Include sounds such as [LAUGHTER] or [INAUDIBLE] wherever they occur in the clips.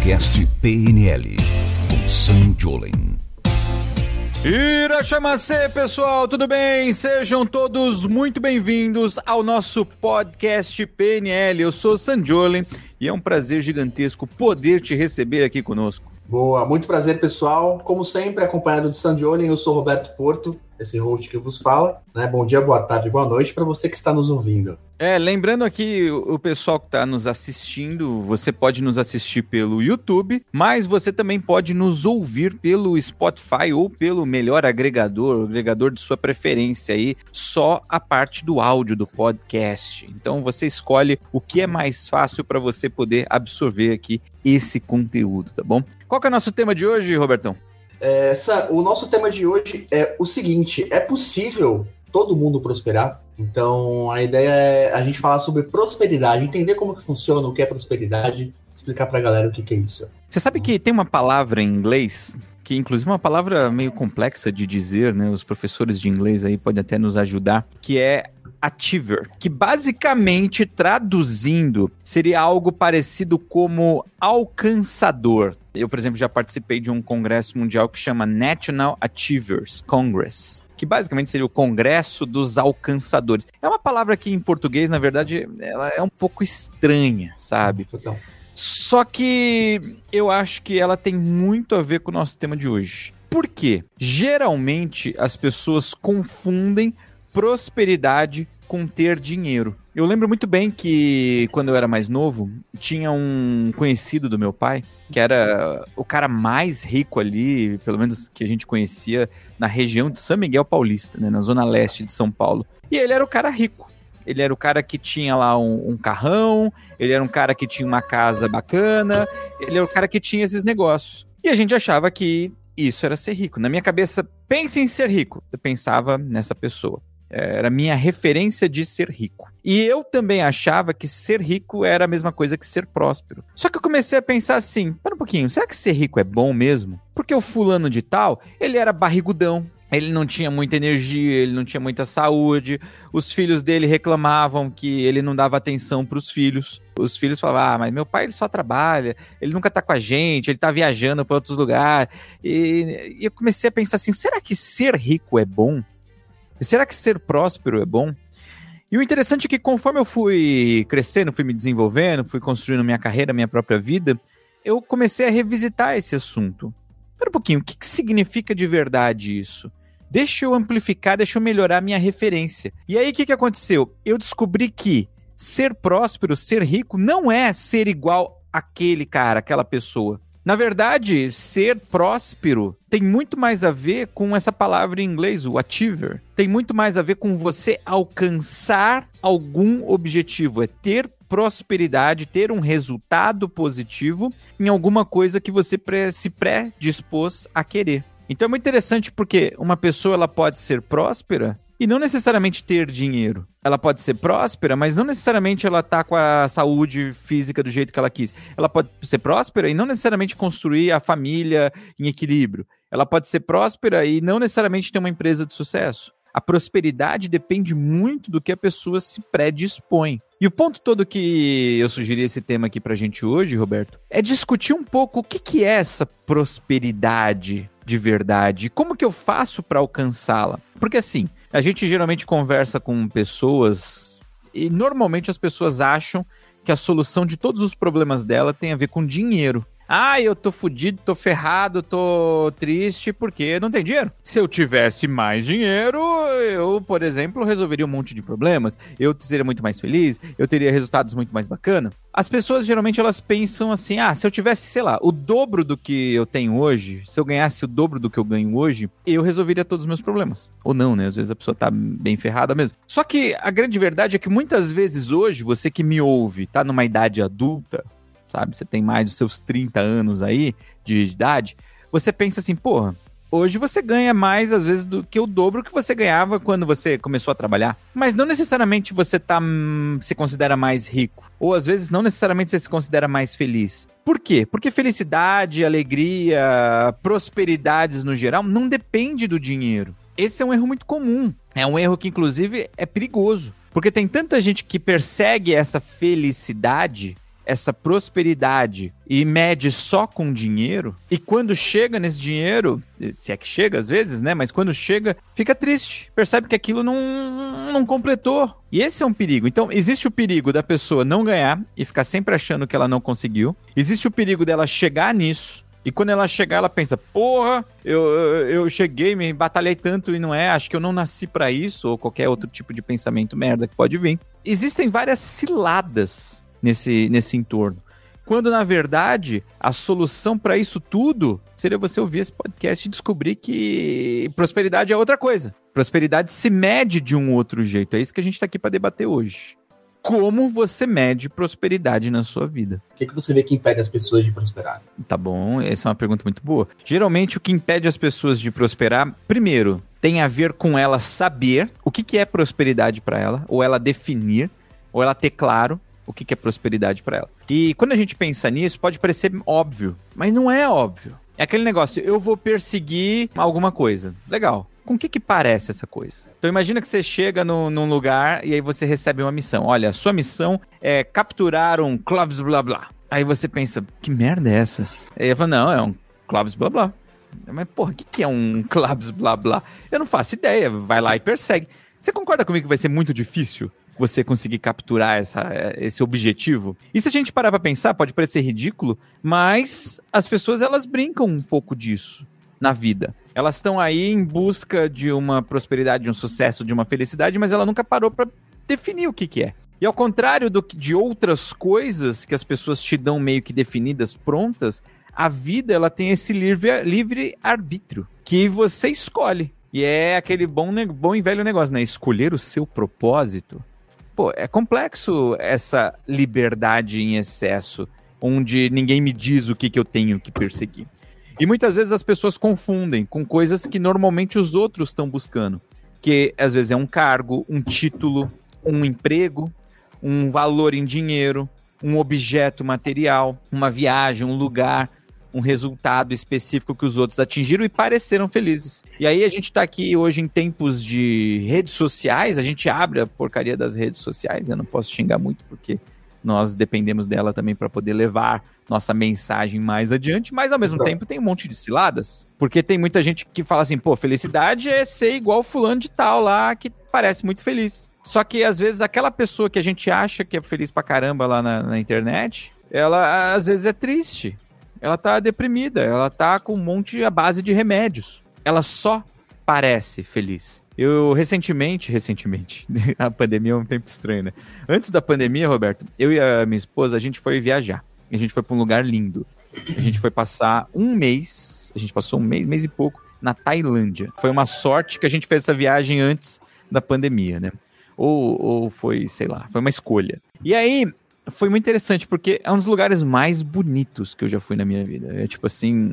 Podcast PNL com Sam Jolin. Irachamacê, pessoal, tudo bem? Sejam todos muito bem-vindos ao nosso podcast PNL. Eu sou Sam Jolin e é um prazer gigantesco poder te receber aqui conosco. Boa, muito prazer, pessoal. Como sempre, acompanhado do Sandiolin, eu sou Roberto Porto, esse host que vos fala. Né? Bom dia, boa tarde, boa noite para você que está nos ouvindo. É, lembrando aqui o pessoal que está nos assistindo, você pode nos assistir pelo YouTube, mas você também pode nos ouvir pelo Spotify ou pelo melhor agregador, agregador de sua preferência aí, só a parte do áudio do podcast. Então você escolhe o que é mais fácil para você poder absorver aqui esse conteúdo, tá bom? Qual que é o nosso tema de hoje, Robertão? É, o nosso tema de hoje é o seguinte: é possível todo mundo prosperar? Então, a ideia é a gente falar sobre prosperidade, entender como que funciona, o que é prosperidade, explicar pra galera o que, que é isso. Você sabe que tem uma palavra em inglês que inclusive é uma palavra meio complexa de dizer, né? Os professores de inglês aí podem até nos ajudar, que é achiever, que basicamente traduzindo seria algo parecido como alcançador. Eu, por exemplo, já participei de um congresso mundial que chama National Achievers Congress que basicamente seria o Congresso dos Alcançadores. É uma palavra que em português, na verdade, ela é um pouco estranha, sabe? Só que eu acho que ela tem muito a ver com o nosso tema de hoje. Por quê? Geralmente as pessoas confundem prosperidade com ter dinheiro. Eu lembro muito bem que quando eu era mais novo, tinha um conhecido do meu pai que era o cara mais rico ali, pelo menos que a gente conhecia, na região de São Miguel Paulista, né, na zona leste de São Paulo. E ele era o cara rico. Ele era o cara que tinha lá um, um carrão, ele era um cara que tinha uma casa bacana, ele era o cara que tinha esses negócios. E a gente achava que isso era ser rico. Na minha cabeça, pense em ser rico. Eu pensava nessa pessoa. Era minha referência de ser rico. E eu também achava que ser rico era a mesma coisa que ser próspero. Só que eu comecei a pensar assim: para um pouquinho, será que ser rico é bom mesmo? Porque o fulano de tal, ele era barrigudão, ele não tinha muita energia, ele não tinha muita saúde. Os filhos dele reclamavam que ele não dava atenção para os filhos. Os filhos falavam: "Ah, mas meu pai ele só trabalha, ele nunca tá com a gente, ele tá viajando para outros lugares". E, e eu comecei a pensar assim: será que ser rico é bom? Será que ser próspero é bom? E o interessante é que conforme eu fui crescendo, fui me desenvolvendo, fui construindo minha carreira, minha própria vida, eu comecei a revisitar esse assunto. Espera um pouquinho, o que, que significa de verdade isso? Deixa eu amplificar, deixa eu melhorar minha referência. E aí o que, que aconteceu? Eu descobri que ser próspero, ser rico, não é ser igual aquele cara, aquela pessoa. Na verdade, ser próspero tem muito mais a ver com essa palavra em inglês, o achiever. Tem muito mais a ver com você alcançar algum objetivo, é ter prosperidade, ter um resultado positivo em alguma coisa que você se predispôs a querer. Então é muito interessante porque uma pessoa ela pode ser próspera e não necessariamente ter dinheiro. Ela pode ser próspera, mas não necessariamente ela tá com a saúde física do jeito que ela quis. Ela pode ser próspera e não necessariamente construir a família em equilíbrio. Ela pode ser próspera e não necessariamente ter uma empresa de sucesso. A prosperidade depende muito do que a pessoa se predispõe. E o ponto todo que eu sugeri esse tema aqui pra gente hoje, Roberto, é discutir um pouco o que, que é essa prosperidade de verdade como que eu faço para alcançá-la. Porque assim, a gente geralmente conversa com pessoas e normalmente as pessoas acham que a solução de todos os problemas dela tem a ver com dinheiro. Ah, eu tô fudido, tô ferrado, tô triste porque não tem dinheiro. Se eu tivesse mais dinheiro, eu, por exemplo, resolveria um monte de problemas. Eu seria muito mais feliz, eu teria resultados muito mais bacana. As pessoas geralmente elas pensam assim: "Ah, se eu tivesse, sei lá, o dobro do que eu tenho hoje, se eu ganhasse o dobro do que eu ganho hoje, eu resolveria todos os meus problemas". Ou não, né? Às vezes a pessoa tá bem ferrada mesmo. Só que a grande verdade é que muitas vezes hoje, você que me ouve, tá numa idade adulta, sabe? Você tem mais dos seus 30 anos aí de idade, você pensa assim, porra, hoje você ganha mais às vezes do que o dobro que você ganhava quando você começou a trabalhar. Mas não necessariamente você tá hum, se considera mais rico, ou às vezes não necessariamente você se considera mais feliz. Por quê? Porque felicidade, alegria, prosperidades no geral não depende do dinheiro. Esse é um erro muito comum. É um erro que inclusive é perigoso, porque tem tanta gente que persegue essa felicidade essa prosperidade e mede só com dinheiro, e quando chega nesse dinheiro, se é que chega às vezes, né? Mas quando chega, fica triste, percebe que aquilo não, não completou. E esse é um perigo. Então, existe o perigo da pessoa não ganhar e ficar sempre achando que ela não conseguiu. Existe o perigo dela chegar nisso e quando ela chegar, ela pensa: porra, eu, eu cheguei, me batalhei tanto e não é, acho que eu não nasci para isso, ou qualquer outro tipo de pensamento merda que pode vir. Existem várias ciladas nesse, nesse entorno. Quando, na verdade, a solução para isso tudo seria você ouvir esse podcast e descobrir que prosperidade é outra coisa. Prosperidade se mede de um outro jeito. É isso que a gente está aqui para debater hoje como você mede prosperidade na sua vida. O que, que você vê que impede as pessoas de prosperar? Tá bom, essa é uma pergunta muito boa. Geralmente, o que impede as pessoas de prosperar, primeiro, tem a ver com ela saber o que, que é prosperidade para ela, ou ela definir, ou ela ter claro o que, é prosperidade para ela. E quando a gente pensa nisso, pode parecer óbvio, mas não é óbvio. É aquele negócio, eu vou perseguir alguma coisa. Legal com o que, que parece essa coisa? Então imagina que você chega no, num lugar e aí você recebe uma missão. Olha, a sua missão é capturar um clubs blá blá. Aí você pensa, que merda é essa? Aí ele fala, não, é um clubs blá blá. Mas porra, o que, que é um clubs blá blá? Eu não faço ideia. Vai lá e persegue. Você concorda comigo que vai ser muito difícil você conseguir capturar essa, esse objetivo. E se a gente parar para pensar, pode parecer ridículo, mas as pessoas elas brincam um pouco disso na vida. Elas estão aí em busca de uma prosperidade, de um sucesso, de uma felicidade, mas ela nunca parou para definir o que, que é. E ao contrário do, de outras coisas que as pessoas te dão meio que definidas, prontas, a vida ela tem esse livre, livre arbítrio que você escolhe. E é aquele bom, bom e velho negócio, né? Escolher o seu propósito. Pô, é complexo essa liberdade em excesso, onde ninguém me diz o que, que eu tenho que perseguir. E muitas vezes as pessoas confundem com coisas que normalmente os outros estão buscando. Que às vezes é um cargo, um título, um emprego, um valor em dinheiro, um objeto material, uma viagem, um lugar, um resultado específico que os outros atingiram e pareceram felizes. E aí a gente está aqui hoje em tempos de redes sociais, a gente abre a porcaria das redes sociais, eu não posso xingar muito porque nós dependemos dela também para poder levar nossa mensagem mais adiante, mas ao mesmo então. tempo tem um monte de ciladas, porque tem muita gente que fala assim, pô, felicidade é ser igual fulano de tal lá que parece muito feliz. Só que às vezes aquela pessoa que a gente acha que é feliz pra caramba lá na, na internet, ela às vezes é triste. Ela tá deprimida, ela tá com um monte a base de remédios. Ela só parece feliz. Eu recentemente, recentemente, [LAUGHS] a pandemia é um tempo estranho, né? Antes da pandemia, Roberto, eu e a minha esposa, a gente foi viajar. A gente foi para um lugar lindo. A gente foi passar um mês, a gente passou um mês, mês e pouco, na Tailândia. Foi uma sorte que a gente fez essa viagem antes da pandemia, né? Ou, ou foi, sei lá, foi uma escolha. E aí, foi muito interessante, porque é um dos lugares mais bonitos que eu já fui na minha vida. É tipo assim,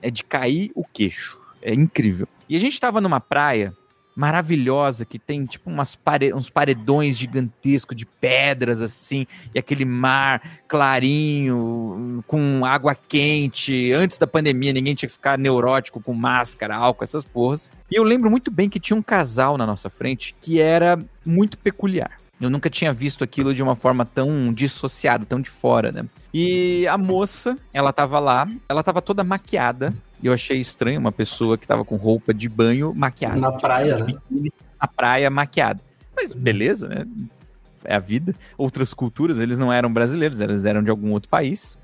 é de cair o queixo. É incrível. E a gente tava numa praia maravilhosa que tem tipo umas pare uns paredões gigantescos de pedras assim e aquele mar clarinho com água quente antes da pandemia ninguém tinha que ficar neurótico com máscara álcool essas porras e eu lembro muito bem que tinha um casal na nossa frente que era muito peculiar eu nunca tinha visto aquilo de uma forma tão dissociada, tão de fora, né? E a moça, ela tava lá, ela tava toda maquiada, eu achei estranho uma pessoa que tava com roupa de banho maquiada. Na praia, né? Na praia maquiada. Mas beleza, né? É a vida. Outras culturas, eles não eram brasileiros, eles eram de algum outro país.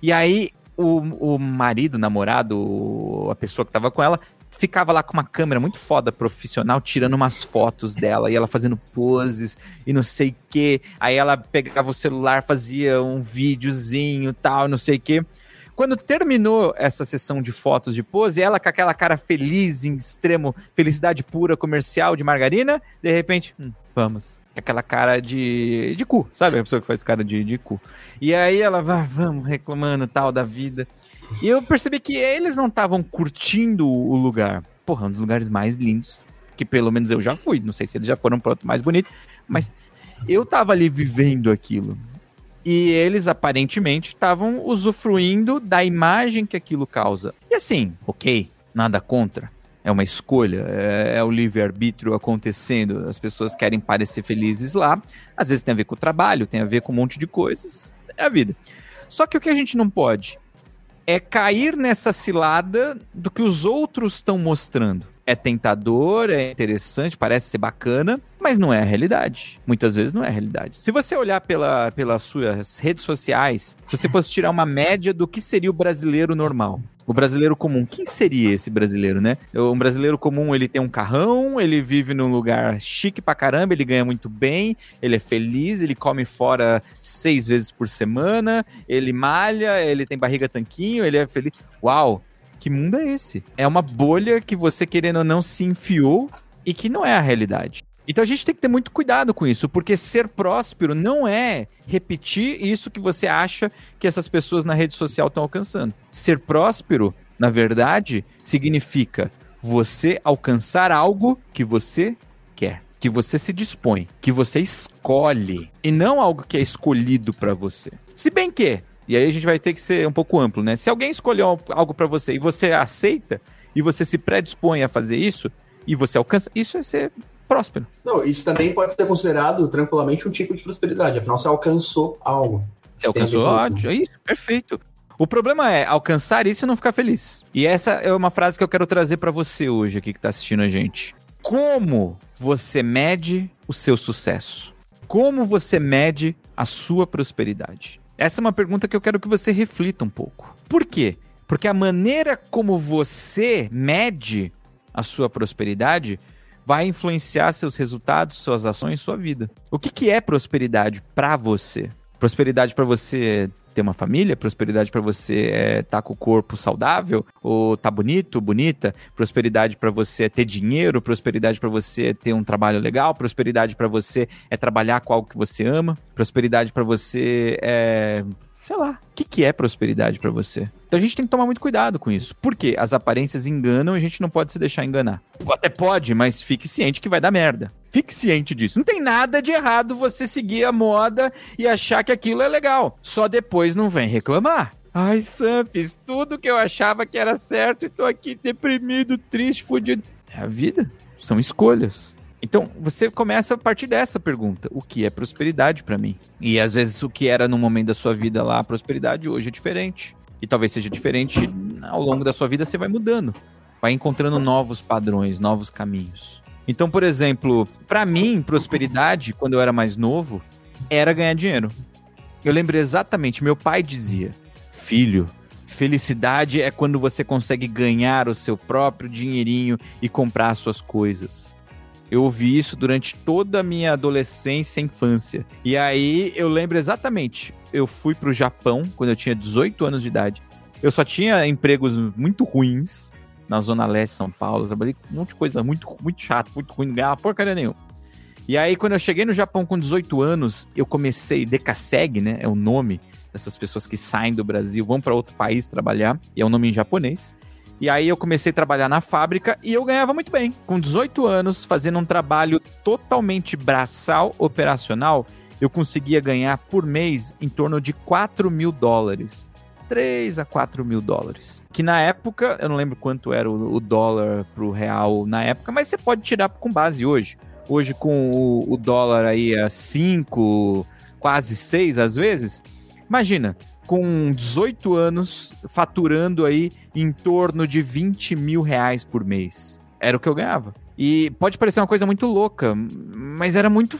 E aí, o, o marido, o namorado, a pessoa que tava com ela, ficava lá com uma câmera muito foda profissional, tirando umas fotos dela e ela fazendo poses e não sei o que. Aí ela pegava o celular, fazia um videozinho tal, não sei o que. Quando terminou essa sessão de fotos de pose, ela com aquela cara feliz, em extremo, felicidade pura comercial de margarina, de repente, hum, vamos. Aquela cara de, de cu, sabe? A pessoa que faz cara de, de cu. E aí ela vai, vamos, reclamando tal da vida. E eu percebi que eles não estavam curtindo o lugar. Porra, um dos lugares mais lindos, que pelo menos eu já fui. Não sei se eles já foram para outro mais bonito, mas eu tava ali vivendo aquilo. E eles aparentemente estavam usufruindo da imagem que aquilo causa. E assim, ok, nada contra. É uma escolha, é, é o livre-arbítrio acontecendo. As pessoas querem parecer felizes lá. Às vezes tem a ver com o trabalho, tem a ver com um monte de coisas. É a vida. Só que o que a gente não pode é cair nessa cilada do que os outros estão mostrando. É tentador, é interessante, parece ser bacana, mas não é a realidade. Muitas vezes não é a realidade. Se você olhar pela, pelas suas redes sociais, se você fosse tirar uma média do que seria o brasileiro normal, o brasileiro comum, quem seria esse brasileiro, né? Um brasileiro comum, ele tem um carrão, ele vive num lugar chique pra caramba, ele ganha muito bem, ele é feliz, ele come fora seis vezes por semana, ele malha, ele tem barriga tanquinho, ele é feliz. Uau! Que mundo é esse? É uma bolha que você, querendo ou não, se enfiou e que não é a realidade. Então a gente tem que ter muito cuidado com isso, porque ser próspero não é repetir isso que você acha que essas pessoas na rede social estão alcançando. Ser próspero, na verdade, significa você alcançar algo que você quer, que você se dispõe, que você escolhe, e não algo que é escolhido para você. Se bem que, e aí a gente vai ter que ser um pouco amplo, né? Se alguém escolheu algo para você e você aceita, e você se predispõe a fazer isso, e você alcança, isso é ser próspero. Não, isso também pode ser considerado tranquilamente um tipo de prosperidade, afinal você alcançou algo. Você alcançou, ótimo, é isso, perfeito. O problema é alcançar isso e não ficar feliz. E essa é uma frase que eu quero trazer para você hoje aqui que tá assistindo a gente. Como você mede o seu sucesso? Como você mede a sua prosperidade? Essa é uma pergunta que eu quero que você reflita um pouco. Por quê? Porque a maneira como você mede a sua prosperidade vai influenciar seus resultados, suas ações, sua vida. O que, que é prosperidade para você? Prosperidade para você ter uma família, prosperidade para você é tá com o corpo saudável, ou tá bonito, bonita, prosperidade para você é ter dinheiro, prosperidade para você é ter um trabalho legal, prosperidade para você é trabalhar com algo que você ama, prosperidade para você é sei lá, o que, que é prosperidade para você? Então a gente tem que tomar muito cuidado com isso. Porque as aparências enganam e a gente não pode se deixar enganar. Até pode, mas fique ciente que vai dar merda. Fique ciente disso. Não tem nada de errado você seguir a moda e achar que aquilo é legal. Só depois não vem reclamar. Ai, Sam, fiz tudo que eu achava que era certo e tô aqui deprimido, triste, fudido. É a vida. São escolhas. Então, você começa a partir dessa pergunta: o que é prosperidade para mim? E às vezes o que era no momento da sua vida lá, prosperidade hoje é diferente. E talvez seja diferente ao longo da sua vida, você vai mudando, vai encontrando novos padrões, novos caminhos. Então, por exemplo, para mim, prosperidade, quando eu era mais novo, era ganhar dinheiro. Eu lembro exatamente, meu pai dizia: "Filho, felicidade é quando você consegue ganhar o seu próprio dinheirinho e comprar suas coisas". Eu ouvi isso durante toda a minha adolescência e infância. E aí eu lembro exatamente. Eu fui pro Japão quando eu tinha 18 anos de idade. Eu só tinha empregos muito ruins na Zona Leste de São Paulo. Trabalhei com um monte de coisa muito, muito chato, muito ruim, não ganhava porcaria nenhuma. E aí, quando eu cheguei no Japão com 18 anos, eu comecei, Decaseg, né? É o nome dessas pessoas que saem do Brasil, vão para outro país trabalhar, e é um nome em japonês. E aí eu comecei a trabalhar na fábrica e eu ganhava muito bem. Com 18 anos, fazendo um trabalho totalmente braçal operacional, eu conseguia ganhar por mês em torno de 4 mil dólares. 3 a 4 mil dólares. Que na época, eu não lembro quanto era o, o dólar pro real na época, mas você pode tirar com base hoje. Hoje, com o, o dólar aí a 5, quase 6 às vezes. Imagina, com 18 anos, faturando aí em torno de 20 mil reais por mês. Era o que eu ganhava. E pode parecer uma coisa muito louca, mas era muito.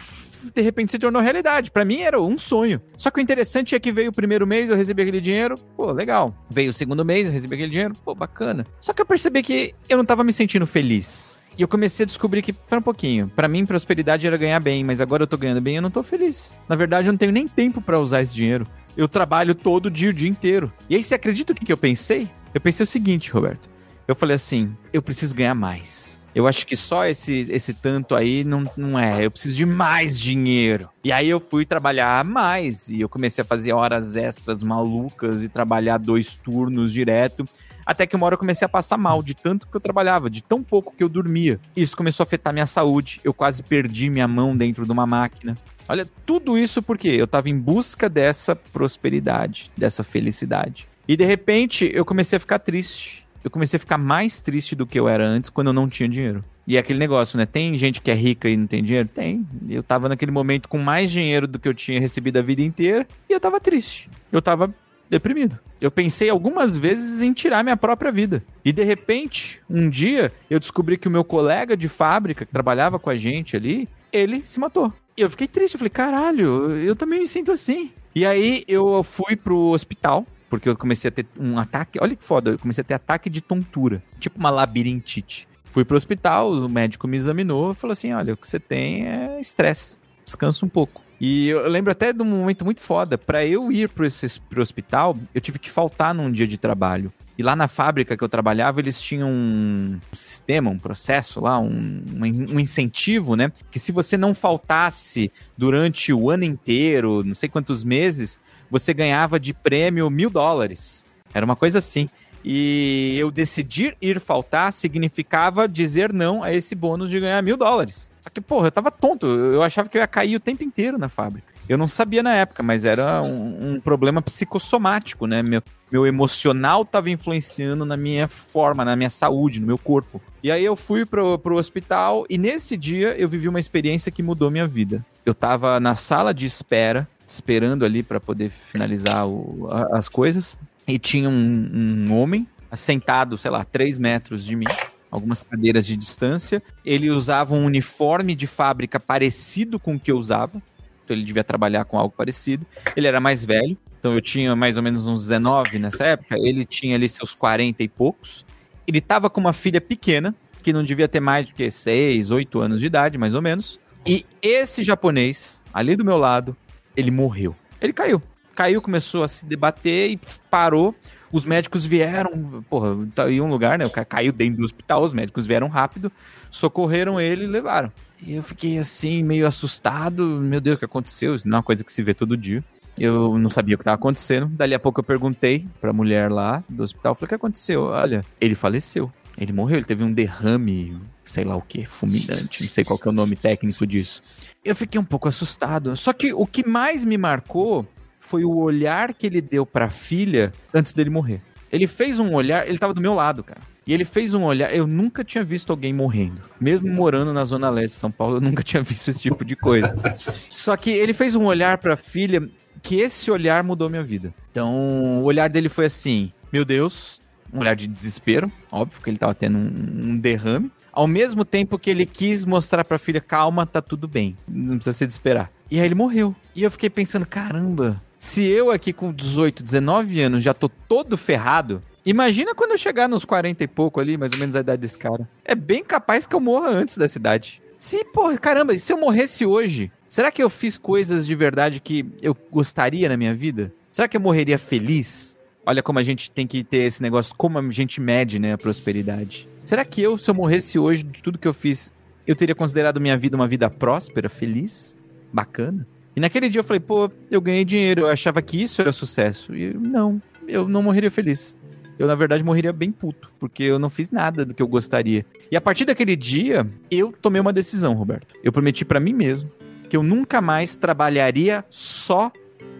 De repente se tornou realidade. Para mim era um sonho. Só que o interessante é que veio o primeiro mês, eu recebi aquele dinheiro, pô, legal. Veio o segundo mês, eu recebi aquele dinheiro, pô, bacana. Só que eu percebi que eu não tava me sentindo feliz. E eu comecei a descobrir que, para um pouquinho, para mim prosperidade era ganhar bem, mas agora eu tô ganhando bem e eu não tô feliz. Na verdade, eu não tenho nem tempo para usar esse dinheiro eu trabalho todo dia, o dia inteiro. E aí, você acredita o que, eu pensei? Eu pensei o seguinte, Roberto. Eu falei assim, eu preciso ganhar mais. Eu acho que só esse, esse tanto aí não, não é. Eu preciso de mais dinheiro. E aí eu fui trabalhar mais. E eu comecei a fazer horas extras malucas e trabalhar dois turnos direto. Até que uma hora eu comecei a passar mal de tanto que eu trabalhava, de tão pouco que eu dormia. Isso começou a afetar minha saúde. Eu quase perdi minha mão dentro de uma máquina. Olha, tudo isso porque eu estava em busca dessa prosperidade, dessa felicidade. E de repente eu comecei a ficar triste. Eu comecei a ficar mais triste do que eu era antes quando eu não tinha dinheiro. E é aquele negócio, né? Tem gente que é rica e não tem dinheiro? Tem. Eu tava naquele momento com mais dinheiro do que eu tinha recebido a vida inteira e eu tava triste. Eu tava deprimido. Eu pensei algumas vezes em tirar minha própria vida. E de repente, um dia, eu descobri que o meu colega de fábrica, que trabalhava com a gente ali, ele se matou. E eu fiquei triste. Eu falei, caralho, eu também me sinto assim. E aí eu fui pro hospital, porque eu comecei a ter um ataque. Olha que foda, eu comecei a ter ataque de tontura, tipo uma labirintite. Fui pro hospital, o médico me examinou e falou assim: olha, o que você tem é estresse, descansa um pouco. E eu lembro até de um momento muito foda. Para eu ir pro, esse, pro hospital, eu tive que faltar num dia de trabalho. E lá na fábrica que eu trabalhava, eles tinham um sistema, um processo lá, um, um, incentivo, né? Que se você não faltasse durante o ano inteiro, não sei quantos meses, você ganhava de prêmio mil dólares. Era uma coisa assim. E eu decidir ir faltar significava dizer não a esse bônus de ganhar mil dólares. Só que, porra, eu tava tonto. Eu achava que eu ia cair o tempo inteiro na fábrica. Eu não sabia na época, mas era um, um problema psicossomático, né? Meu, meu emocional tava influenciando na minha forma, na minha saúde, no meu corpo. E aí eu fui pro, pro hospital e nesse dia eu vivi uma experiência que mudou minha vida. Eu tava na sala de espera, esperando ali para poder finalizar o, a, as coisas. E tinha um, um homem sentado, sei lá, 3 metros de mim, algumas cadeiras de distância. Ele usava um uniforme de fábrica parecido com o que eu usava. Então ele devia trabalhar com algo parecido. Ele era mais velho, então eu tinha mais ou menos uns 19 nessa época. Ele tinha ali seus 40 e poucos. Ele estava com uma filha pequena, que não devia ter mais do que 6, 8 anos de idade, mais ou menos. E esse japonês, ali do meu lado, ele morreu. Ele caiu caiu, começou a se debater e parou. Os médicos vieram, porra, tá aí um lugar, né? O cara caiu dentro do hospital, os médicos vieram rápido, socorreram ele e levaram. E eu fiquei assim, meio assustado. Meu Deus, o que aconteceu? Isso não é uma coisa que se vê todo dia. Eu não sabia o que estava acontecendo. Dali a pouco eu perguntei pra mulher lá do hospital. Falei, o que aconteceu? Olha, ele faleceu. Ele morreu, ele teve um derrame, sei lá o que, fulminante, não sei qual é o nome técnico disso. Eu fiquei um pouco assustado. Só que o que mais me marcou foi o olhar que ele deu pra filha antes dele morrer. Ele fez um olhar, ele tava do meu lado, cara. E ele fez um olhar, eu nunca tinha visto alguém morrendo. Mesmo morando na zona leste de São Paulo, eu nunca tinha visto esse tipo de coisa. Só que ele fez um olhar pra filha que esse olhar mudou minha vida. Então, o olhar dele foi assim: "Meu Deus, um olhar de desespero, óbvio que ele tava tendo um, um derrame, ao mesmo tempo que ele quis mostrar pra filha, calma, tá tudo bem, não precisa se desesperar. E aí ele morreu. E eu fiquei pensando, caramba, se eu aqui com 18, 19 anos já tô todo ferrado, imagina quando eu chegar nos 40 e pouco ali, mais ou menos a idade desse cara. É bem capaz que eu morra antes dessa idade. Se, pô, caramba, se eu morresse hoje? Será que eu fiz coisas de verdade que eu gostaria na minha vida? Será que eu morreria feliz? Olha como a gente tem que ter esse negócio, como a gente mede, né, a prosperidade. Será que eu, se eu morresse hoje de tudo que eu fiz, eu teria considerado minha vida uma vida próspera, feliz, bacana? E naquele dia eu falei, pô, eu ganhei dinheiro, eu achava que isso era sucesso. E não, eu não morreria feliz. Eu, na verdade, morreria bem puto, porque eu não fiz nada do que eu gostaria. E a partir daquele dia, eu tomei uma decisão, Roberto. Eu prometi para mim mesmo que eu nunca mais trabalharia só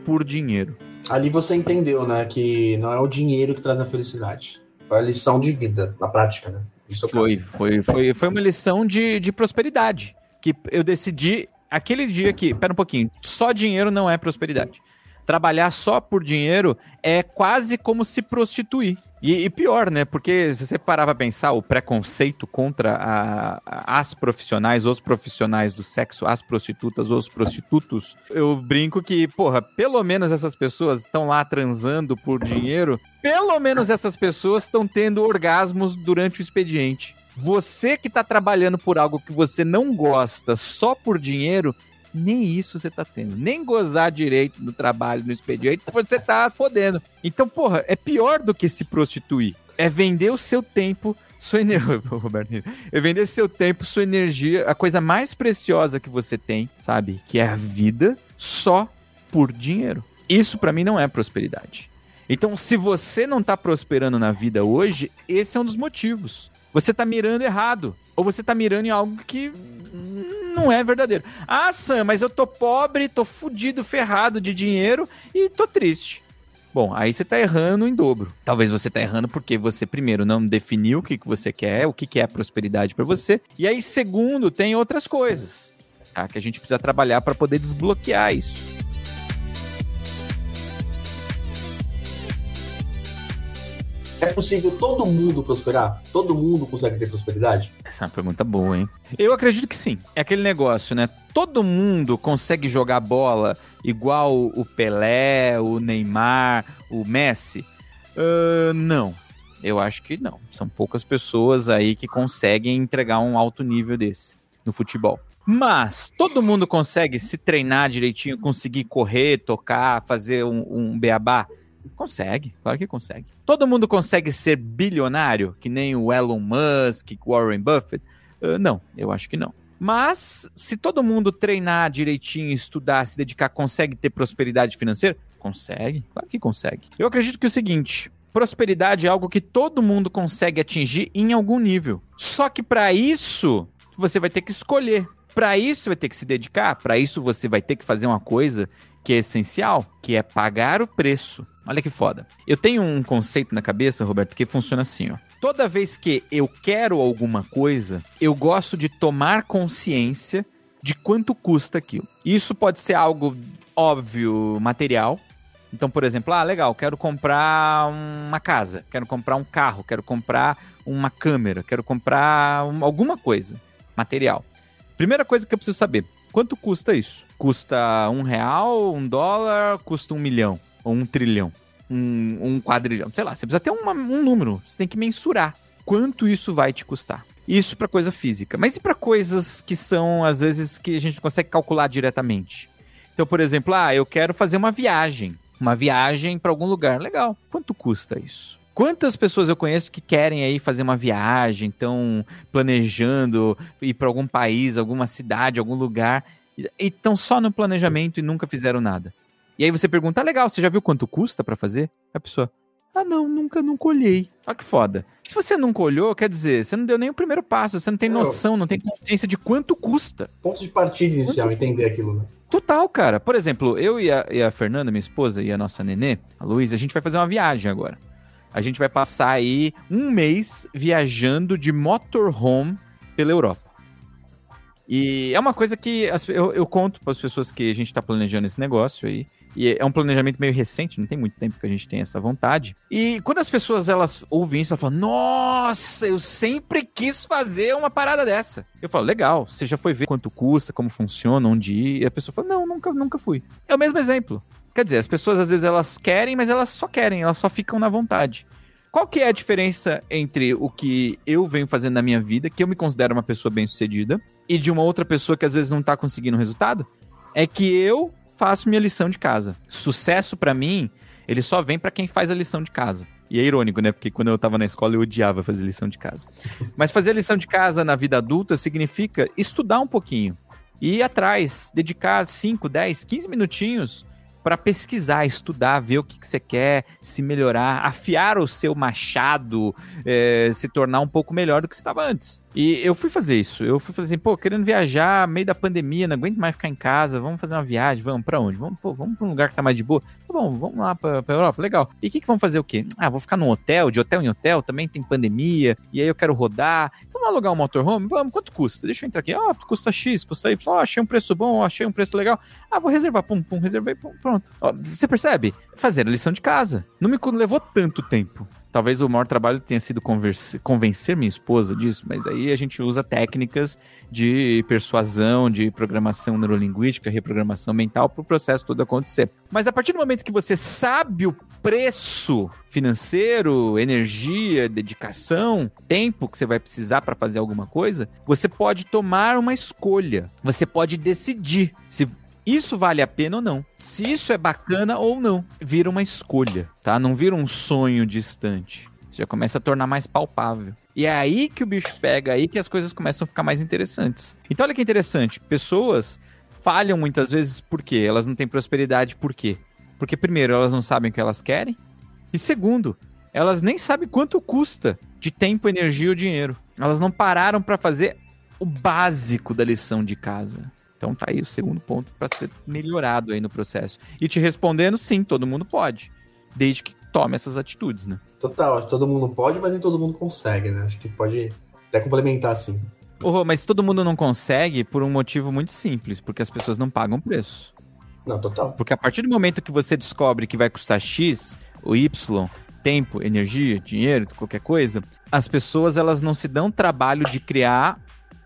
por dinheiro. Ali você entendeu, né, que não é o dinheiro que traz a felicidade. Foi a lição de vida, na prática, né? Isso foi, foi, foi, foi uma lição de, de prosperidade. Que eu decidi aquele dia que, pera um pouquinho, só dinheiro não é prosperidade. Trabalhar só por dinheiro é quase como se prostituir. E, e pior, né? Porque se você parar pra pensar, o preconceito contra a, a, as profissionais, os profissionais do sexo, as prostitutas, os prostitutos, eu brinco que, porra, pelo menos essas pessoas estão lá transando por dinheiro, pelo menos essas pessoas estão tendo orgasmos durante o expediente. Você que tá trabalhando por algo que você não gosta só por dinheiro, nem isso você tá tendo. Nem gozar direito do trabalho, no expediente, você tá podendo. Então, porra, é pior do que se prostituir. É vender o seu tempo, sua energia. [LAUGHS] Roberto, é vender seu tempo, sua energia, a coisa mais preciosa que você tem, sabe? Que é a vida, só por dinheiro. Isso para mim não é prosperidade. Então, se você não tá prosperando na vida hoje, esse é um dos motivos você tá mirando errado. Ou você tá mirando em algo que não é verdadeiro. Ah, Sam, mas eu tô pobre, tô fudido, ferrado de dinheiro e tô triste. Bom, aí você está errando em dobro. Talvez você está errando porque você, primeiro, não definiu o que, que você quer, o que, que é prosperidade para você. E aí, segundo, tem outras coisas tá? que a gente precisa trabalhar para poder desbloquear isso. É possível todo mundo prosperar? Todo mundo consegue ter prosperidade? Essa é uma pergunta boa, hein? Eu acredito que sim. É aquele negócio, né? Todo mundo consegue jogar bola igual o Pelé, o Neymar, o Messi? Uh, não. Eu acho que não. São poucas pessoas aí que conseguem entregar um alto nível desse no futebol. Mas todo mundo consegue se treinar direitinho, conseguir correr, tocar, fazer um, um beabá? Consegue, claro que consegue. Todo mundo consegue ser bilionário, que nem o Elon Musk, Warren Buffett? Uh, não, eu acho que não. Mas, se todo mundo treinar direitinho, estudar, se dedicar, consegue ter prosperidade financeira? Consegue, claro que consegue. Eu acredito que é o seguinte: prosperidade é algo que todo mundo consegue atingir em algum nível. Só que para isso, você vai ter que escolher. Para isso, você vai ter que se dedicar. Para isso, você vai ter que fazer uma coisa que é essencial, que é pagar o preço. Olha que foda. Eu tenho um conceito na cabeça, Roberto, que funciona assim, ó. Toda vez que eu quero alguma coisa, eu gosto de tomar consciência de quanto custa aquilo. Isso pode ser algo óbvio, material. Então, por exemplo, ah, legal, quero comprar uma casa, quero comprar um carro, quero comprar uma câmera, quero comprar um, alguma coisa, material. Primeira coisa que eu preciso saber, quanto custa isso? Custa um real, um dólar, custa um milhão? Ou um trilhão, um, um quadrilhão, sei lá, você precisa ter uma, um número, você tem que mensurar quanto isso vai te custar. Isso para coisa física. Mas e para coisas que são, às vezes, que a gente consegue calcular diretamente? Então, por exemplo, ah, eu quero fazer uma viagem. Uma viagem para algum lugar. Legal. Quanto custa isso? Quantas pessoas eu conheço que querem aí fazer uma viagem, estão planejando ir para algum país, alguma cidade, algum lugar, e estão só no planejamento e nunca fizeram nada? E aí você pergunta, ah, legal, você já viu quanto custa para fazer? A pessoa, ah, não, nunca, nunca olhei. Olha que foda. Se você nunca olhou, quer dizer, você não deu nem o primeiro passo, você não tem noção, não tem consciência de quanto custa. Ponto de partida inicial, quanto... entender aquilo, né? Total, cara. Por exemplo, eu e a, e a Fernanda, minha esposa, e a nossa nenê, a Luísa, a gente vai fazer uma viagem agora. A gente vai passar aí um mês viajando de motorhome pela Europa. E é uma coisa que eu, eu conto para as pessoas que a gente está planejando esse negócio aí. E é um planejamento meio recente, não tem muito tempo que a gente tem essa vontade. E quando as pessoas elas ouvem isso, elas falam: Nossa, eu sempre quis fazer uma parada dessa. Eu falo: Legal, você já foi ver quanto custa, como funciona, onde ir? E a pessoa fala: Não, nunca, nunca fui. É o mesmo exemplo. Quer dizer, as pessoas às vezes elas querem, mas elas só querem, elas só ficam na vontade. Qual que é a diferença entre o que eu venho fazendo na minha vida, que eu me considero uma pessoa bem-sucedida, e de uma outra pessoa que às vezes não tá conseguindo resultado? É que eu faço minha lição de casa. Sucesso para mim, ele só vem para quem faz a lição de casa. E é irônico, né? Porque quando eu tava na escola eu odiava fazer lição de casa. [LAUGHS] Mas fazer a lição de casa na vida adulta significa estudar um pouquinho. Ir atrás, dedicar 5, 10, 15 minutinhos para pesquisar, estudar, ver o que, que, você quer, se melhorar, afiar o seu machado, é, se tornar um pouco melhor do que você estava antes. E eu fui fazer isso. Eu fui fazer assim, pô, querendo viajar, meio da pandemia, não aguento mais ficar em casa, vamos fazer uma viagem, vamos para onde? Vamos, pô, vamos para um lugar que tá mais de boa. Tá bom, vamos lá pra, pra Europa, legal. E o que, que vamos fazer o quê? Ah, vou ficar num hotel, de hotel em hotel, também tem pandemia, e aí eu quero rodar. Então vamos alugar um motorhome? Vamos, quanto custa? Deixa eu entrar aqui. Ah, custa X, custa Y. Ah, achei um preço bom, achei um preço legal. Ah, vou reservar, pum, pum, reservei, pum, pronto. Ó, você percebe? Fazer a lição de casa. Não me levou tanto tempo. Talvez o maior trabalho tenha sido convencer minha esposa disso, mas aí a gente usa técnicas de persuasão, de programação neurolinguística, reprogramação mental para o processo todo acontecer. Mas a partir do momento que você sabe o preço financeiro, energia, dedicação, tempo que você vai precisar para fazer alguma coisa, você pode tomar uma escolha. Você pode decidir se isso vale a pena ou não. Se isso é bacana ou não. Vira uma escolha, tá? Não vira um sonho distante. Você já começa a tornar mais palpável. E é aí que o bicho pega, aí que as coisas começam a ficar mais interessantes. Então olha que interessante, pessoas falham muitas vezes por quê? Elas não têm prosperidade por quê? Porque primeiro, elas não sabem o que elas querem, e segundo, elas nem sabem quanto custa de tempo, energia ou dinheiro. Elas não pararam para fazer o básico da lição de casa. Então tá aí o segundo ponto para ser melhorado aí no processo. E te respondendo, sim, todo mundo pode. desde que tome essas atitudes, né? Total, todo mundo pode, mas nem todo mundo consegue, né? Acho que pode até complementar assim. Oh, mas todo mundo não consegue por um motivo muito simples, porque as pessoas não pagam preço. Não, total. Porque a partir do momento que você descobre que vai custar X ou Y, tempo, energia, dinheiro, qualquer coisa, as pessoas elas não se dão trabalho de criar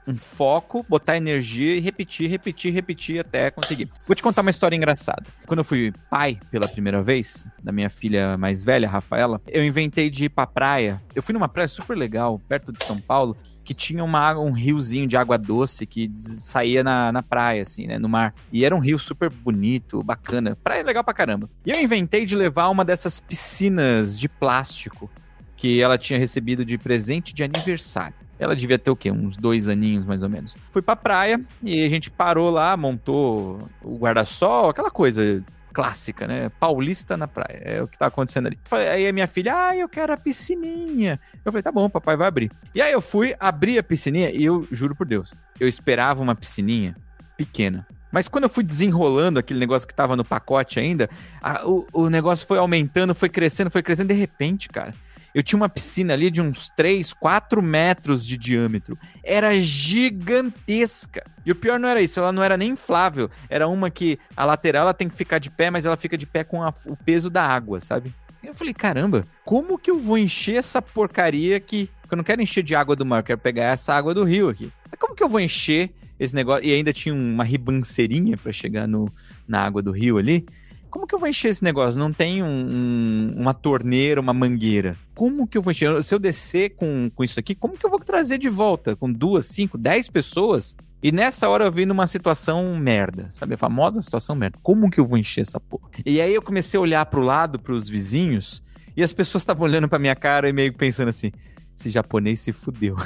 um foco, botar energia e repetir, repetir, repetir até conseguir. Vou te contar uma história engraçada. Quando eu fui pai pela primeira vez, da minha filha mais velha, Rafaela, eu inventei de ir pra praia. Eu fui numa praia super legal, perto de São Paulo, que tinha uma, um riozinho de água doce que saía na, na praia, assim, né, no mar. E era um rio super bonito, bacana. Praia legal pra caramba. E eu inventei de levar uma dessas piscinas de plástico que ela tinha recebido de presente de aniversário. Ela devia ter o quê? Uns dois aninhos, mais ou menos. Fui pra praia e a gente parou lá, montou o guarda-sol, aquela coisa clássica, né? Paulista na praia. É o que tá acontecendo ali. Aí a minha filha, ah, eu quero a piscininha. Eu falei, tá bom, papai vai abrir. E aí eu fui abrir a piscininha e eu juro por Deus, eu esperava uma piscininha pequena. Mas quando eu fui desenrolando aquele negócio que tava no pacote ainda, a, o, o negócio foi aumentando, foi crescendo, foi crescendo. De repente, cara, eu tinha uma piscina ali de uns 3, 4 metros de diâmetro. Era gigantesca. E o pior não era isso, ela não era nem inflável. Era uma que a lateral ela tem que ficar de pé, mas ela fica de pé com a, o peso da água, sabe? Eu falei, caramba, como que eu vou encher essa porcaria aqui? Eu não quero encher de água do mar, eu quero pegar essa água do rio aqui. Mas como que eu vou encher esse negócio? E ainda tinha uma ribanceirinha para chegar no, na água do rio ali como que eu vou encher esse negócio? Não tem um, um, uma torneira, uma mangueira. Como que eu vou encher? Se eu descer com, com isso aqui, como que eu vou trazer de volta? Com duas, cinco, dez pessoas? E nessa hora eu vi numa situação merda, sabe? A famosa situação merda. Como que eu vou encher essa porra? E aí eu comecei a olhar pro lado, pros vizinhos, e as pessoas estavam olhando pra minha cara e meio pensando assim: esse japonês se fudeu.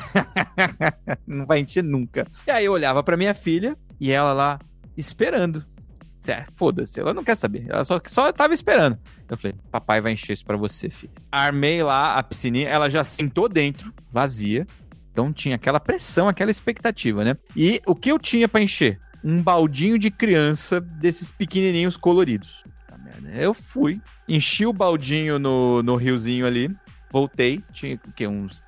[LAUGHS] Não vai encher nunca. E aí eu olhava pra minha filha e ela lá esperando. É, foda-se, ela não quer saber. Ela só, só tava esperando. Eu falei, papai vai encher isso pra você, filho. Armei lá a piscininha, ela já sentou dentro, vazia. Então tinha aquela pressão, aquela expectativa, né? E o que eu tinha para encher? Um baldinho de criança desses pequenininhos coloridos. Eu fui, enchi o baldinho no, no riozinho ali, voltei, tinha o quê? Uns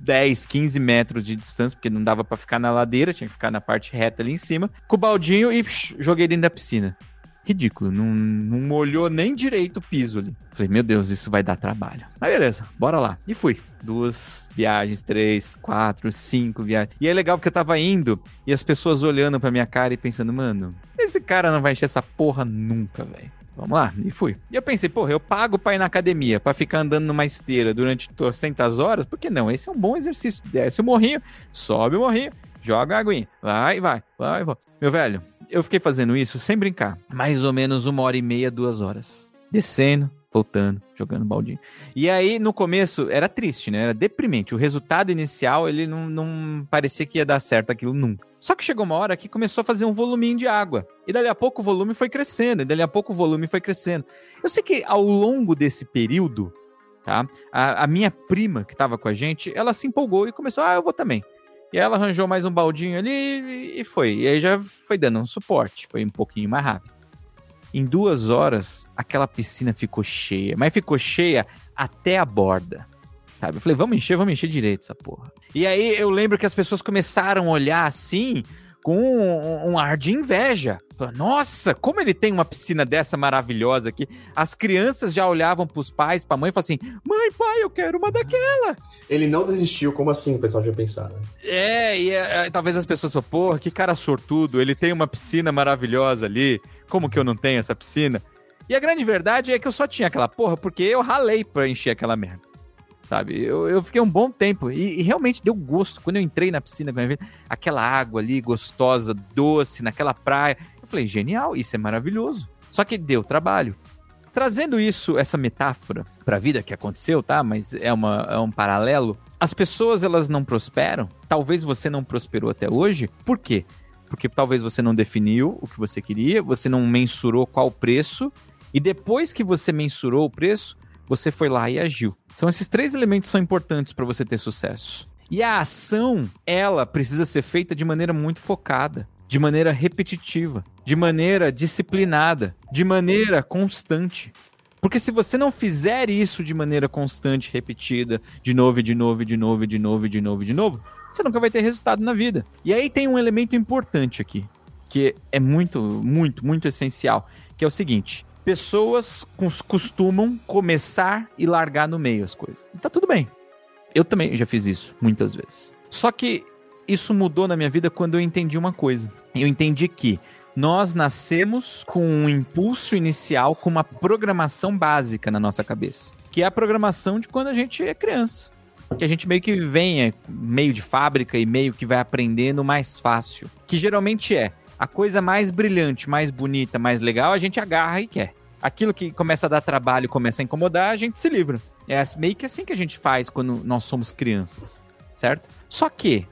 10, 15 metros de distância, porque não dava para ficar na ladeira, tinha que ficar na parte reta ali em cima, com o baldinho e psh, joguei dentro da piscina. Ridículo, não, não molhou nem direito o piso ali. Falei, meu Deus, isso vai dar trabalho. Mas beleza, bora lá. E fui. Duas viagens, três, quatro, cinco viagens. E é legal porque eu tava indo e as pessoas olhando pra minha cara e pensando, mano, esse cara não vai encher essa porra nunca, velho. Vamos lá, e fui. E eu pensei, porra, eu pago pra ir na academia, pra ficar andando numa esteira durante 200 horas, por que não? Esse é um bom exercício. Desce o morrinho, sobe o morrinho, joga a aguinha, vai, vai, vai, vai. Meu velho, eu fiquei fazendo isso sem brincar, mais ou menos uma hora e meia, duas horas. Descendo, voltando, jogando baldinho. E aí, no começo, era triste, né? Era deprimente. O resultado inicial, ele não, não parecia que ia dar certo aquilo nunca. Só que chegou uma hora que começou a fazer um voluminho de água. E dali a pouco o volume foi crescendo, e dali a pouco o volume foi crescendo. Eu sei que ao longo desse período, tá? A, a minha prima que estava com a gente, ela se empolgou e começou, ah, eu vou também. E ela arranjou mais um baldinho ali e foi. E aí já foi dando um suporte, foi um pouquinho mais rápido. Em duas horas, aquela piscina ficou cheia, mas ficou cheia até a borda. Sabe? Eu falei, vamos encher, vamos encher direito essa porra. E aí eu lembro que as pessoas começaram a olhar assim, com um, um, ar de inveja. Nossa, como ele tem uma piscina dessa maravilhosa aqui. As crianças já olhavam pros pais, pra mãe e falavam assim: Mãe, pai, eu quero uma daquela. Ele não desistiu, como assim o pessoal já pensar, né? É, e é, talvez as pessoas falem, porra, que cara sortudo, ele tem uma piscina maravilhosa ali. Como que eu não tenho essa piscina? E a grande verdade é que eu só tinha aquela porra porque eu ralei pra encher aquela merda. Sabe? Eu, eu fiquei um bom tempo e, e realmente deu gosto. Quando eu entrei na piscina, aquela água ali gostosa, doce, naquela praia. Eu falei, genial, isso é maravilhoso. Só que deu trabalho. Trazendo isso, essa metáfora para a vida que aconteceu, tá? Mas é, uma, é um paralelo. As pessoas elas não prosperam. Talvez você não prosperou até hoje. Por quê? Porque talvez você não definiu o que você queria, você não mensurou qual preço, e depois que você mensurou o preço, você foi lá e agiu. São esses três elementos que são importantes para você ter sucesso. E a ação, ela precisa ser feita de maneira muito focada, de maneira repetitiva, de maneira disciplinada, de maneira constante. Porque se você não fizer isso de maneira constante, repetida, de novo, de novo, de novo, de novo, de novo, de novo, você nunca vai ter resultado na vida. E aí tem um elemento importante aqui, que é muito, muito, muito essencial, que é o seguinte: pessoas costumam começar e largar no meio as coisas. E tá tudo bem. Eu também já fiz isso muitas vezes. Só que isso mudou na minha vida quando eu entendi uma coisa. Eu entendi que nós nascemos com um impulso inicial, com uma programação básica na nossa cabeça, que é a programação de quando a gente é criança. Que a gente meio que é, meio de fábrica e meio que vai aprendendo mais fácil. Que geralmente é a coisa mais brilhante, mais bonita, mais legal, a gente agarra e quer. Aquilo que começa a dar trabalho, começa a incomodar, a gente se livra. É meio que assim que a gente faz quando nós somos crianças, certo? Só que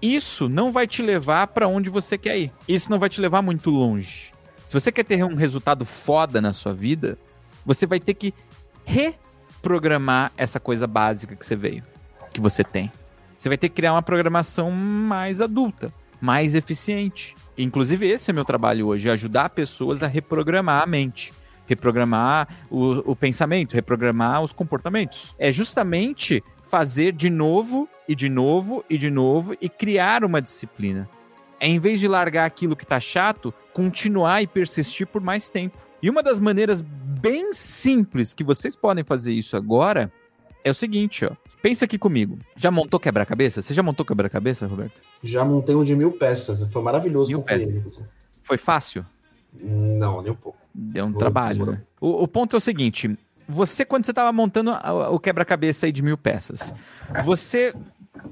isso não vai te levar para onde você quer ir. Isso não vai te levar muito longe. Se você quer ter um resultado foda na sua vida, você vai ter que reprogramar essa coisa básica que você veio, que você tem. Você vai ter que criar uma programação mais adulta, mais eficiente. Inclusive, esse é meu trabalho hoje, ajudar pessoas a reprogramar a mente reprogramar o, o, pensamento, reprogramar os comportamentos. É justamente fazer de novo e de novo e de novo e criar uma disciplina. É em vez de largar aquilo que tá chato, continuar e persistir por mais tempo. E uma das maneiras bem simples que vocês podem fazer isso agora é o seguinte, ó. Pensa aqui comigo. Já montou quebra-cabeça? Você já montou quebra-cabeça, Roberto? Já montei um de mil peças. Foi maravilhoso mil peças. Ele. Foi fácil? Não, nem um pouco. Deu um trabalho, né? O, o ponto é o seguinte: você, quando você estava montando o quebra-cabeça aí de mil peças, você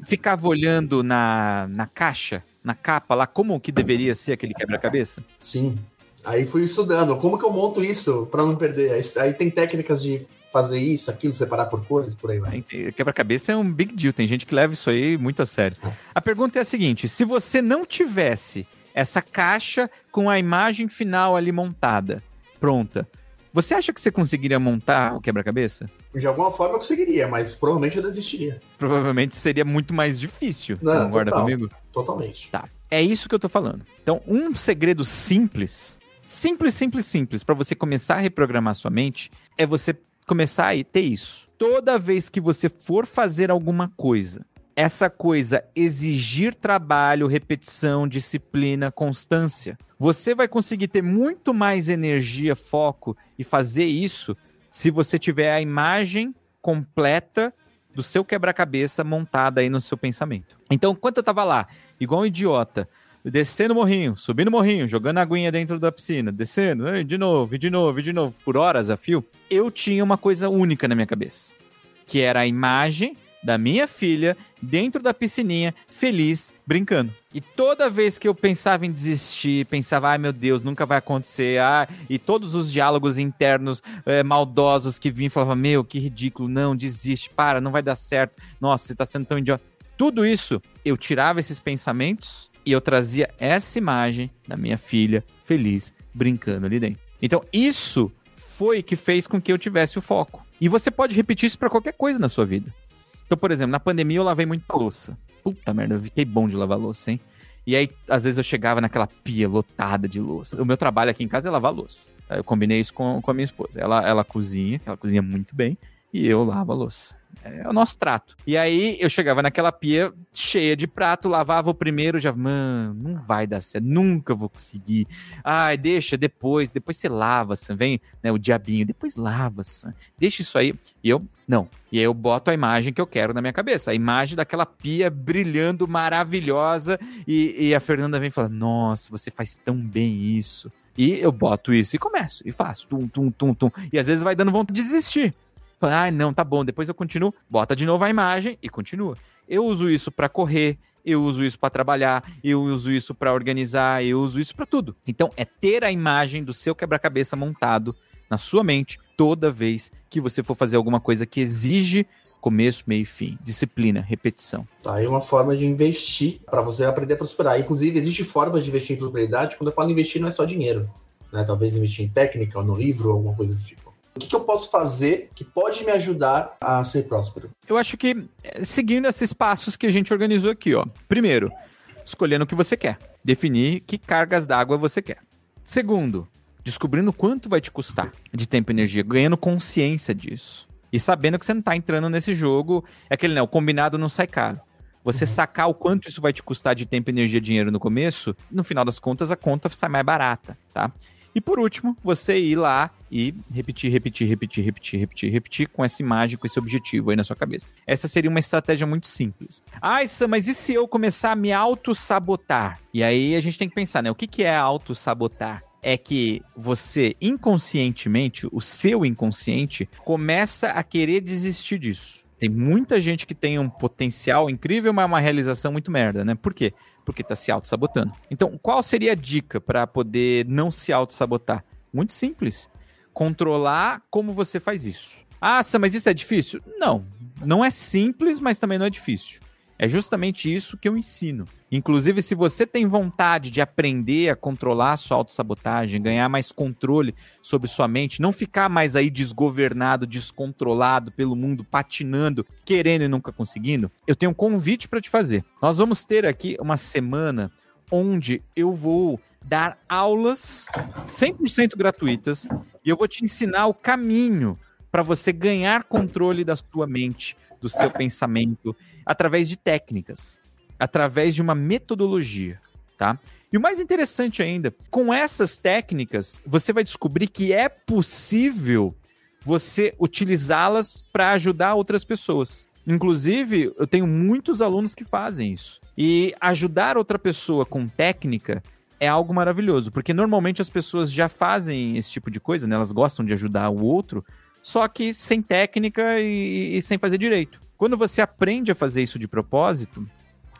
ficava olhando na, na caixa, na capa lá, como que deveria ser aquele quebra-cabeça? Sim. Aí fui estudando, como que eu monto isso para não perder? Aí, aí, tem técnicas de fazer isso, aquilo, separar por cores, por aí vai. Quebra-cabeça é um big deal, tem gente que leva isso aí muito a sério. É. A pergunta é a seguinte: se você não tivesse essa caixa com a imagem final ali montada, pronta, você acha que você conseguiria montar o quebra-cabeça? De alguma forma eu conseguiria, mas provavelmente eu desistiria. Provavelmente seria muito mais difícil. Não, concorda total, comigo? Totalmente. Tá. É isso que eu tô falando. Então, um segredo simples, simples, simples, simples, para você começar a reprogramar sua mente, é você começar a ter isso. Toda vez que você for fazer alguma coisa, essa coisa exigir trabalho, repetição, disciplina, constância, você vai conseguir ter muito mais energia, foco e fazer isso se você tiver a imagem completa do seu quebra-cabeça montada aí no seu pensamento. Então, enquanto eu tava lá, igual um idiota, descendo o morrinho, subindo o morrinho, jogando aguinha dentro da piscina, descendo, de novo, de novo, de novo, por horas a fio, eu tinha uma coisa única na minha cabeça, que era a imagem da minha filha dentro da piscininha, feliz, brincando. E toda vez que eu pensava em desistir, pensava, ai meu Deus, nunca vai acontecer, ah, e todos os diálogos internos é, maldosos que vinham, falava, meu, que ridículo, não, desiste, para, não vai dar certo, nossa, você tá sendo tão idiota. Tudo isso, eu tirava esses pensamentos e eu trazia essa imagem da minha filha feliz, brincando ali dentro. Então, isso foi que fez com que eu tivesse o foco. E você pode repetir isso para qualquer coisa na sua vida. Então, por exemplo, na pandemia eu lavei muita louça. Puta merda, eu fiquei bom de lavar louça, hein? E aí, às vezes eu chegava naquela pia lotada de louça. O meu trabalho aqui em casa é lavar louça. Eu combinei isso com, com a minha esposa. Ela, ela cozinha, ela cozinha muito bem, e eu lavo a louça. É o nosso trato. E aí eu chegava naquela pia cheia de prato, lavava o primeiro, já, mano, não vai dar certo, nunca vou conseguir. Ai, deixa, depois, depois você lava, Sam, vem né, o diabinho, depois lava, Sam, deixa isso aí. E eu, não. E aí eu boto a imagem que eu quero na minha cabeça, a imagem daquela pia brilhando, maravilhosa, e, e a Fernanda vem e fala, nossa, você faz tão bem isso. E eu boto isso e começo, e faço, tum, tum, tum, tum. E às vezes vai dando vontade de desistir. Fala, ah, não, tá bom, depois eu continuo. Bota de novo a imagem e continua. Eu uso isso para correr, eu uso isso para trabalhar, eu uso isso para organizar, eu uso isso para tudo. Então é ter a imagem do seu quebra-cabeça montado na sua mente toda vez que você for fazer alguma coisa que exige começo, meio e fim, disciplina, repetição. Tá aí uma forma de investir para você aprender a prosperar. Inclusive, existe forma de investir em prosperidade. Quando eu falo investir, não é só dinheiro. Né? Talvez investir em técnica, ou no livro, ou alguma coisa do tipo. O que, que, eu posso fazer que pode me ajudar a ser próspero? Eu acho que eh, seguindo esses passos que a gente organizou aqui, ó. Primeiro, escolhendo o que você quer. Definir que cargas d'água você quer. Segundo, descobrindo quanto vai te custar de tempo e energia, ganhando consciência disso. E sabendo que você não tá entrando nesse jogo, é aquele, né, o combinado não sai caro. Você uhum. sacar o quanto isso vai te custar de tempo, energia, dinheiro no começo, no final das contas a conta sai mais barata, tá? E por último, você ir lá e repetir, repetir, repetir, repetir, repetir, repetir com essa imagem, com esse objetivo aí na sua cabeça. Essa seria uma estratégia muito simples. Ah, Sam, mas e se eu começar a me auto-sabotar? E aí a gente tem que pensar, né? O que, que é auto-sabotar? é que você inconscientemente, o seu inconsciente, começa a querer desistir disso. Tem muita gente que tem um potencial incrível, mas uma realização muito merda, né? Por quê? Porque tá se auto-sabotando. Então, qual seria a dica para poder não se auto-sabotar? Muito simples. Controlar como você faz isso. Ah, mas isso é difícil? Não. Não é simples, mas também não é difícil. É justamente isso que eu ensino. Inclusive, se você tem vontade de aprender a controlar sua autossabotagem, ganhar mais controle sobre sua mente, não ficar mais aí desgovernado, descontrolado pelo mundo, patinando, querendo e nunca conseguindo, eu tenho um convite para te fazer. Nós vamos ter aqui uma semana onde eu vou dar aulas 100% gratuitas e eu vou te ensinar o caminho para você ganhar controle da sua mente, do seu pensamento, através de técnicas, através de uma metodologia, tá? E o mais interessante ainda, com essas técnicas, você vai descobrir que é possível você utilizá-las para ajudar outras pessoas. Inclusive, eu tenho muitos alunos que fazem isso. E ajudar outra pessoa com técnica é algo maravilhoso, porque normalmente as pessoas já fazem esse tipo de coisa, né? Elas gostam de ajudar o outro, só que sem técnica e, e sem fazer direito. Quando você aprende a fazer isso de propósito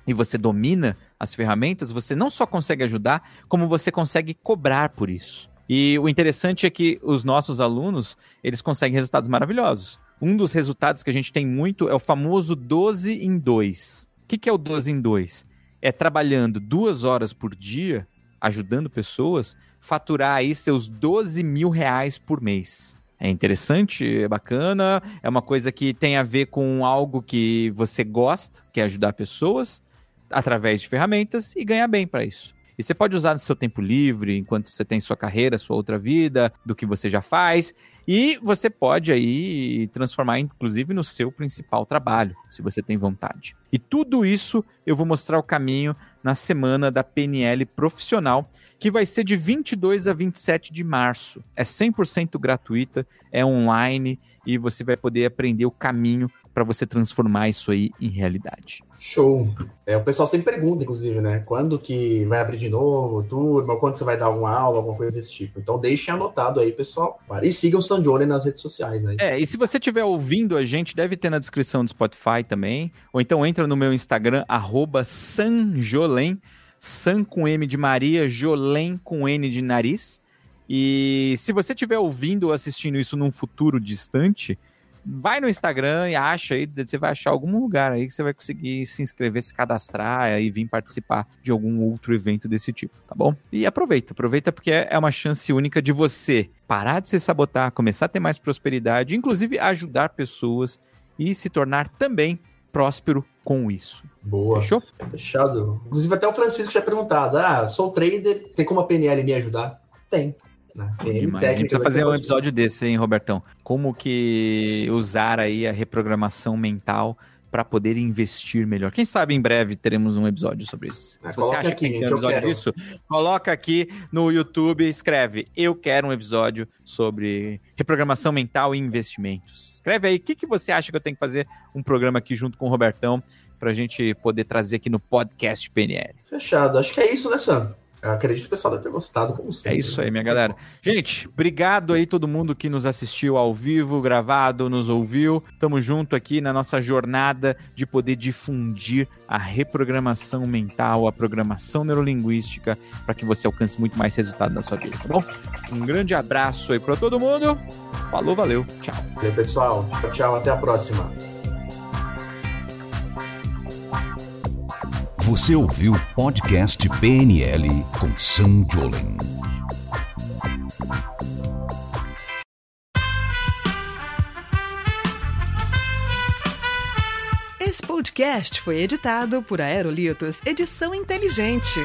e você domina as ferramentas, você não só consegue ajudar, como você consegue cobrar por isso. E o interessante é que os nossos alunos, eles conseguem resultados maravilhosos. Um dos resultados que a gente tem muito é o famoso 12 em 2. O que, que é o 12 em 2? É trabalhando duas horas por dia, ajudando pessoas, faturar aí seus 12 mil reais por mês é interessante, é bacana, é uma coisa que tem a ver com algo que você gosta, que é ajudar pessoas através de ferramentas e ganhar bem para isso. E você pode usar no seu tempo livre, enquanto você tem sua carreira, sua outra vida, do que você já faz. E você pode aí transformar, inclusive, no seu principal trabalho, se você tem vontade. E tudo isso eu vou mostrar o caminho na semana da PNL profissional, que vai ser de 22 a 27 de março. É 100% gratuita, é online e você vai poder aprender o caminho para você transformar isso aí em realidade. Show. É, o pessoal sempre pergunta, inclusive, né? Quando que vai abrir de novo, turma? Quando você vai dar alguma aula, alguma coisa desse tipo. Então deixem anotado aí, pessoal. E sigam o Sanjone nas redes sociais, né? É, e se você estiver ouvindo a gente, deve ter na descrição do Spotify também. Ou então entra no meu Instagram, arroba Sanjolen. San com M de Maria, Jolen com N de nariz. E se você estiver ouvindo ou assistindo isso num futuro distante, vai no Instagram e acha aí, você vai achar algum lugar aí que você vai conseguir se inscrever, se cadastrar e vir participar de algum outro evento desse tipo, tá bom? E aproveita, aproveita porque é uma chance única de você parar de se sabotar, começar a ter mais prosperidade, inclusive ajudar pessoas e se tornar também próspero com isso. Boa. Fechou? Fechado. Inclusive até o Francisco já perguntado, ah, sou trader, tem como a PNL me ajudar? Tem. Né? a gente precisa fazer um episódio desse, hein, Robertão? Como que usar aí a reprogramação mental para poder investir melhor. Quem sabe em breve teremos um episódio sobre isso. Ah, Se você acha aqui, que tem um episódio disso, coloca aqui no YouTube, escreve: Eu quero um episódio sobre reprogramação mental e investimentos. Escreve aí o que, que você acha que eu tenho que fazer um programa aqui junto com o Robertão para a gente poder trazer aqui no podcast PNL. Fechado. Acho que é isso, né, Sam? Eu acredito que o pessoal deve ter gostado, como sempre. É isso aí, minha galera. Gente, obrigado aí todo mundo que nos assistiu ao vivo, gravado, nos ouviu. Tamo junto aqui na nossa jornada de poder difundir a reprogramação mental, a programação neurolinguística, para que você alcance muito mais resultado na sua vida, tá bom? Um grande abraço aí para todo mundo. Falou, valeu, tchau. Valeu, pessoal. Tchau, tchau. Até a próxima. Você ouviu o podcast PNL com Sam Jolen. Esse podcast foi editado por Aerolitos Edição Inteligente.